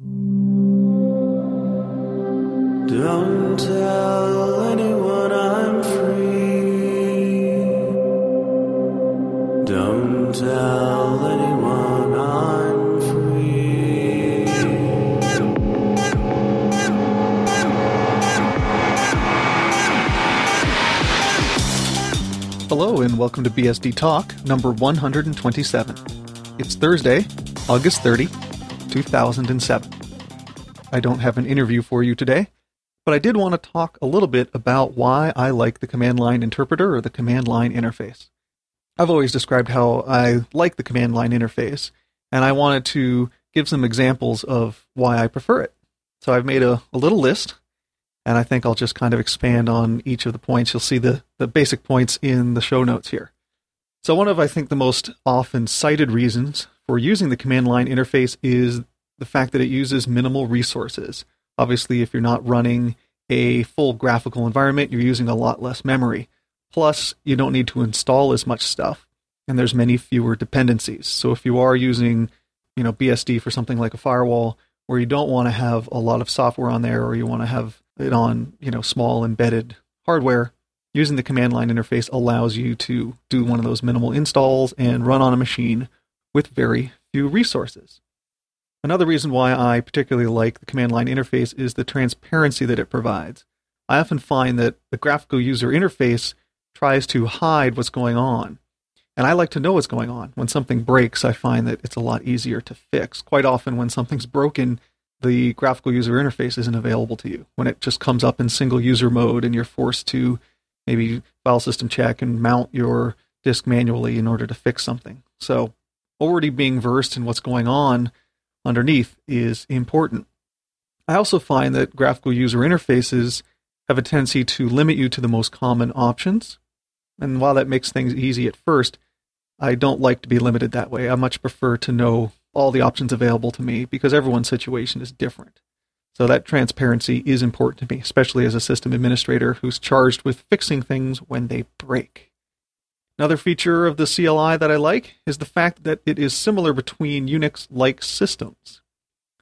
Don't tell anyone I'm free. Don't tell anyone I'm free. Hello and welcome to BSD Talk number 127. It's Thursday, August 30, 2007. I don't have an interview for you today, but I did want to talk a little bit about why I like the command line interpreter or the command line interface. I've always described how I like the command line interface, and I wanted to give some examples of why I prefer it. So I've made a, a little list and I think I'll just kind of expand on each of the points. You'll see the, the basic points in the show notes here. So, one of, I think, the most often cited reasons for using the command line interface is the fact that it uses minimal resources. Obviously, if you're not running a full graphical environment, you're using a lot less memory. Plus, you don't need to install as much stuff, and there's many fewer dependencies. So, if you are using, you know, BSD for something like a firewall, where you don't want to have a lot of software on there, or you want to have it on, you know, small embedded hardware, using the command line interface allows you to do one of those minimal installs and run on a machine with very few resources. Another reason why I particularly like the command line interface is the transparency that it provides. I often find that the graphical user interface tries to hide what's going on. And I like to know what's going on. When something breaks, I find that it's a lot easier to fix. Quite often, when something's broken, the graphical user interface isn't available to you. When it just comes up in single user mode and you're forced to maybe file system check and mount your disk manually in order to fix something. So, already being versed in what's going on underneath is important. I also find that graphical user interfaces have a tendency to limit you to the most common options. And while that makes things easy at first, I don't like to be limited that way. I much prefer to know all the options available to me because everyone's situation is different. So that transparency is important to me, especially as a system administrator who's charged with fixing things when they break. Another feature of the CLI that I like is the fact that it is similar between Unix like systems.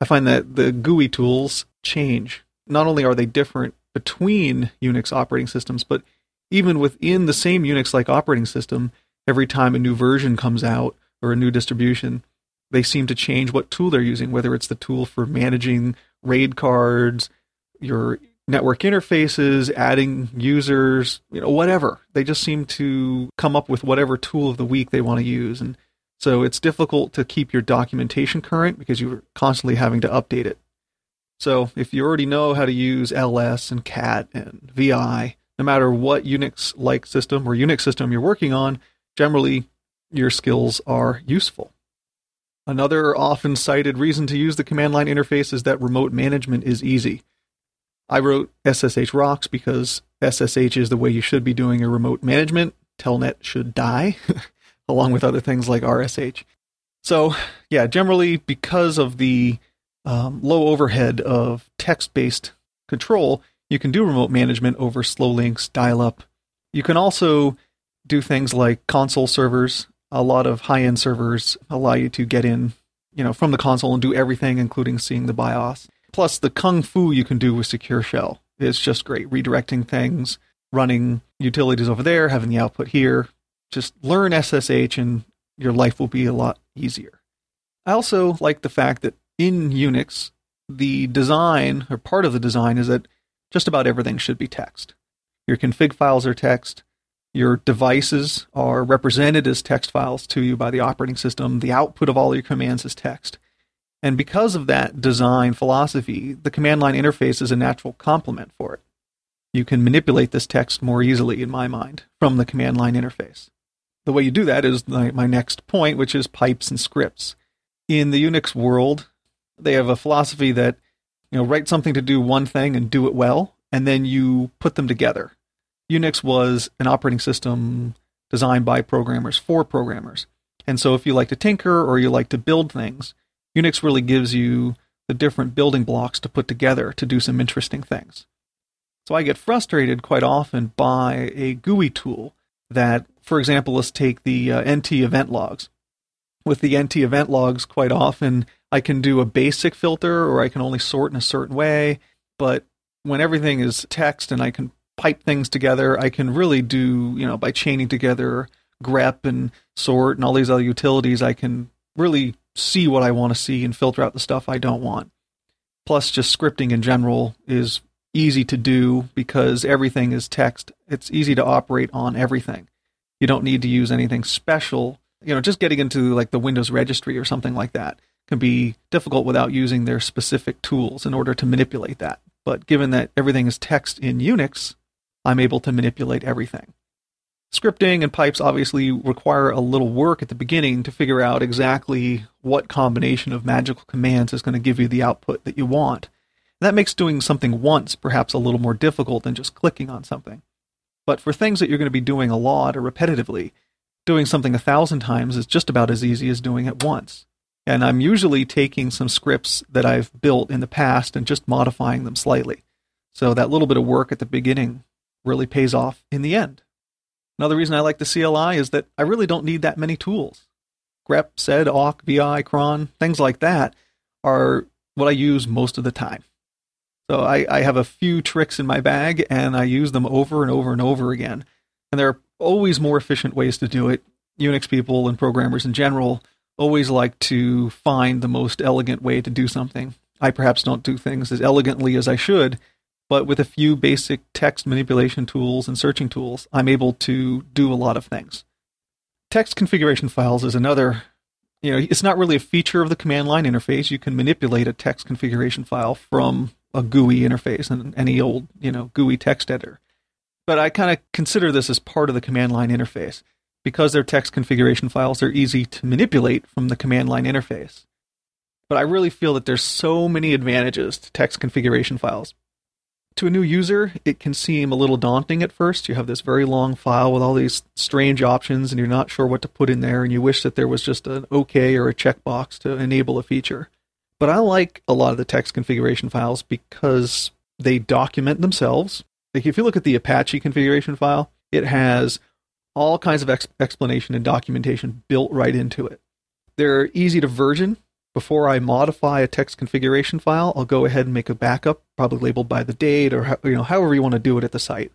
I find that the GUI tools change. Not only are they different between Unix operating systems, but even within the same Unix like operating system, every time a new version comes out or a new distribution, they seem to change what tool they're using, whether it's the tool for managing RAID cards, your network interfaces, adding users, you know, whatever. They just seem to come up with whatever tool of the week they want to use. And so it's difficult to keep your documentation current because you're constantly having to update it. So if you already know how to use ls and cat and vi, no matter what Unix like system or Unix system you're working on, generally your skills are useful. Another often cited reason to use the command line interface is that remote management is easy. I wrote SSH rocks because SSH is the way you should be doing your remote management. Telnet should die, along with other things like RSH. So, yeah, generally, because of the um, low overhead of text based control, you can do remote management over slow links, dial up. You can also do things like console servers a lot of high-end servers allow you to get in, you know, from the console and do everything, including seeing the BIOS. Plus, the kung fu you can do with Secure Shell is just great. Redirecting things, running utilities over there, having the output here. Just learn SSH, and your life will be a lot easier. I also like the fact that in Unix, the design or part of the design is that just about everything should be text. Your config files are text. Your devices are represented as text files to you by the operating system. The output of all your commands is text. And because of that design philosophy, the command line interface is a natural complement for it. You can manipulate this text more easily, in my mind, from the command line interface. The way you do that is my, my next point, which is pipes and scripts. In the Unix world, they have a philosophy that, you know, write something to do one thing and do it well, and then you put them together. Unix was an operating system designed by programmers for programmers. And so if you like to tinker or you like to build things, Unix really gives you the different building blocks to put together to do some interesting things. So I get frustrated quite often by a GUI tool that, for example, let's take the uh, NT event logs. With the NT event logs, quite often I can do a basic filter or I can only sort in a certain way. But when everything is text and I can pipe things together, I can really do, you know, by chaining together grep and sort and all these other utilities, I can really see what I want to see and filter out the stuff I don't want. Plus, just scripting in general is easy to do because everything is text. It's easy to operate on everything. You don't need to use anything special. You know, just getting into like the Windows registry or something like that can be difficult without using their specific tools in order to manipulate that. But given that everything is text in Unix, I'm able to manipulate everything. Scripting and pipes obviously require a little work at the beginning to figure out exactly what combination of magical commands is going to give you the output that you want. That makes doing something once perhaps a little more difficult than just clicking on something. But for things that you're going to be doing a lot or repetitively, doing something a thousand times is just about as easy as doing it once. And I'm usually taking some scripts that I've built in the past and just modifying them slightly. So that little bit of work at the beginning really pays off in the end. Another reason I like the CLI is that I really don't need that many tools. grep, sed, awk, vi, cron, things like that are what I use most of the time. So I, I have a few tricks in my bag and I use them over and over and over again. And there are always more efficient ways to do it. Unix people and programmers in general always like to find the most elegant way to do something. I perhaps don't do things as elegantly as I should, but with a few basic text manipulation tools and searching tools, I'm able to do a lot of things. Text configuration files is another, you know, it's not really a feature of the command line interface. You can manipulate a text configuration file from a GUI interface and any old, you know, GUI text editor. But I kind of consider this as part of the command line interface. Because they're text configuration files, they're easy to manipulate from the command line interface. But I really feel that there's so many advantages to text configuration files to a new user, it can seem a little daunting at first. You have this very long file with all these strange options, and you're not sure what to put in there, and you wish that there was just an OK or a checkbox to enable a feature. But I like a lot of the text configuration files because they document themselves. Like if you look at the Apache configuration file, it has all kinds of ex- explanation and documentation built right into it. They're easy to version before I modify a text configuration file, I'll go ahead and make a backup, probably labeled by the date or you know however you want to do it at the site.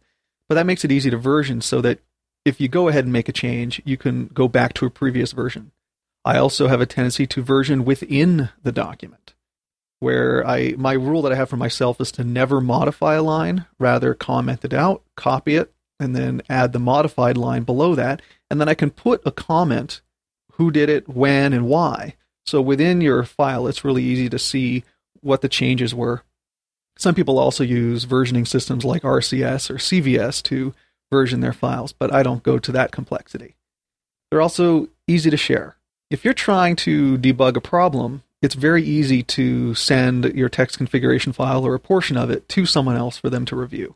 But that makes it easy to version so that if you go ahead and make a change, you can go back to a previous version. I also have a tendency to version within the document, where I my rule that I have for myself is to never modify a line, rather comment it out, copy it, and then add the modified line below that, and then I can put a comment who did it, when, and why so within your file, it's really easy to see what the changes were. Some people also use versioning systems like RCS or CVS to version their files, but I don't go to that complexity. They're also easy to share. If you're trying to debug a problem, it's very easy to send your text configuration file or a portion of it to someone else for them to review.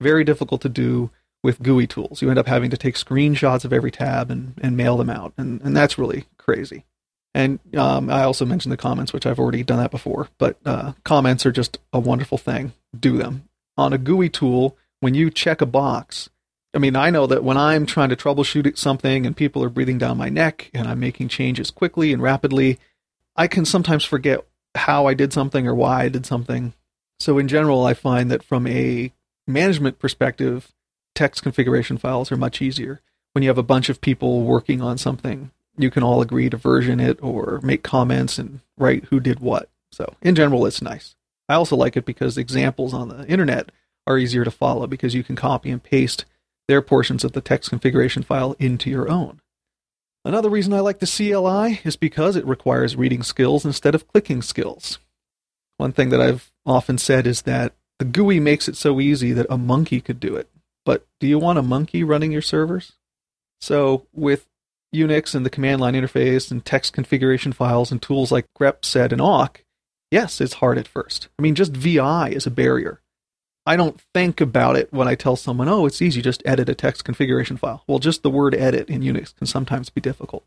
Very difficult to do with GUI tools. You end up having to take screenshots of every tab and, and mail them out, and, and that's really crazy. And um, I also mentioned the comments, which I've already done that before. But uh, comments are just a wonderful thing. Do them on a GUI tool. When you check a box, I mean, I know that when I'm trying to troubleshoot something and people are breathing down my neck and I'm making changes quickly and rapidly, I can sometimes forget how I did something or why I did something. So in general, I find that from a management perspective, text configuration files are much easier when you have a bunch of people working on something you can all agree to version it or make comments and write who did what. So, in general, it's nice. I also like it because examples on the internet are easier to follow because you can copy and paste their portions of the text configuration file into your own. Another reason I like the CLI is because it requires reading skills instead of clicking skills. One thing that I've often said is that the GUI makes it so easy that a monkey could do it. But do you want a monkey running your servers? So, with Unix and the command line interface and text configuration files and tools like grep, sed, and awk, yes, it's hard at first. I mean, just VI is a barrier. I don't think about it when I tell someone, oh, it's easy, just edit a text configuration file. Well, just the word edit in Unix can sometimes be difficult.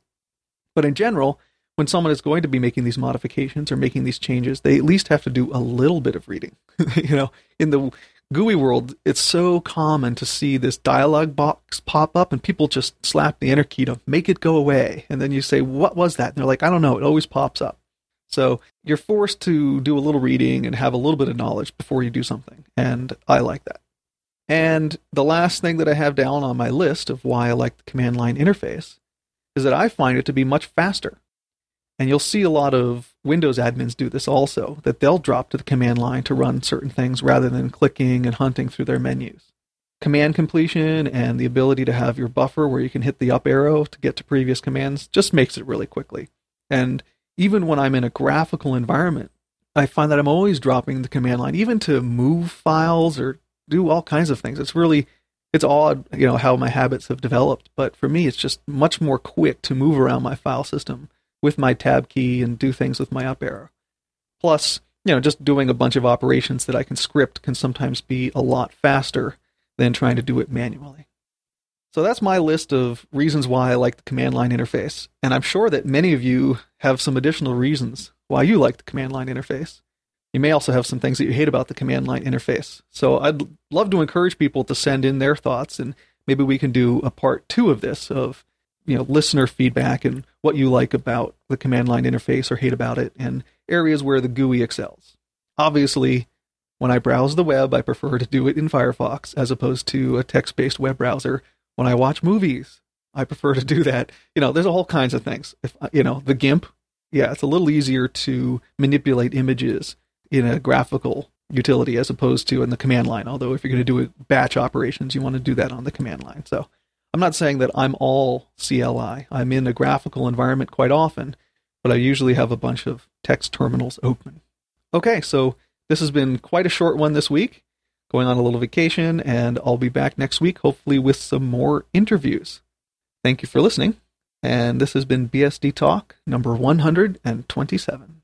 But in general, when someone is going to be making these modifications or making these changes, they at least have to do a little bit of reading. you know, in the GUI world, it's so common to see this dialog box pop up and people just slap the enter key to make it go away. And then you say, What was that? And they're like, I don't know. It always pops up. So you're forced to do a little reading and have a little bit of knowledge before you do something. And I like that. And the last thing that I have down on my list of why I like the command line interface is that I find it to be much faster. And you'll see a lot of Windows admins do this also, that they'll drop to the command line to run certain things rather than clicking and hunting through their menus. Command completion and the ability to have your buffer where you can hit the up arrow to get to previous commands just makes it really quickly. And even when I'm in a graphical environment, I find that I'm always dropping the command line, even to move files or do all kinds of things. It's really it's odd, you know, how my habits have developed, but for me it's just much more quick to move around my file system with my tab key and do things with my up arrow. Plus, you know, just doing a bunch of operations that I can script can sometimes be a lot faster than trying to do it manually. So that's my list of reasons why I like the command line interface. And I'm sure that many of you have some additional reasons why you like the command line interface. You may also have some things that you hate about the command line interface. So I'd love to encourage people to send in their thoughts and maybe we can do a part 2 of this of you know listener feedback and what you like about the command line interface or hate about it and areas where the GUI excels. Obviously, when I browse the web, I prefer to do it in Firefox as opposed to a text-based web browser. When I watch movies, I prefer to do that. You know, there's all kinds of things. If uh, you know, the GIMP, yeah, it's a little easier to manipulate images in a graphical utility as opposed to in the command line. Although if you're going to do batch operations, you want to do that on the command line. So I'm not saying that I'm all CLI. I'm in a graphical environment quite often, but I usually have a bunch of text terminals open. Okay, so this has been quite a short one this week. Going on a little vacation, and I'll be back next week, hopefully with some more interviews. Thank you for listening, and this has been BSD Talk number 127.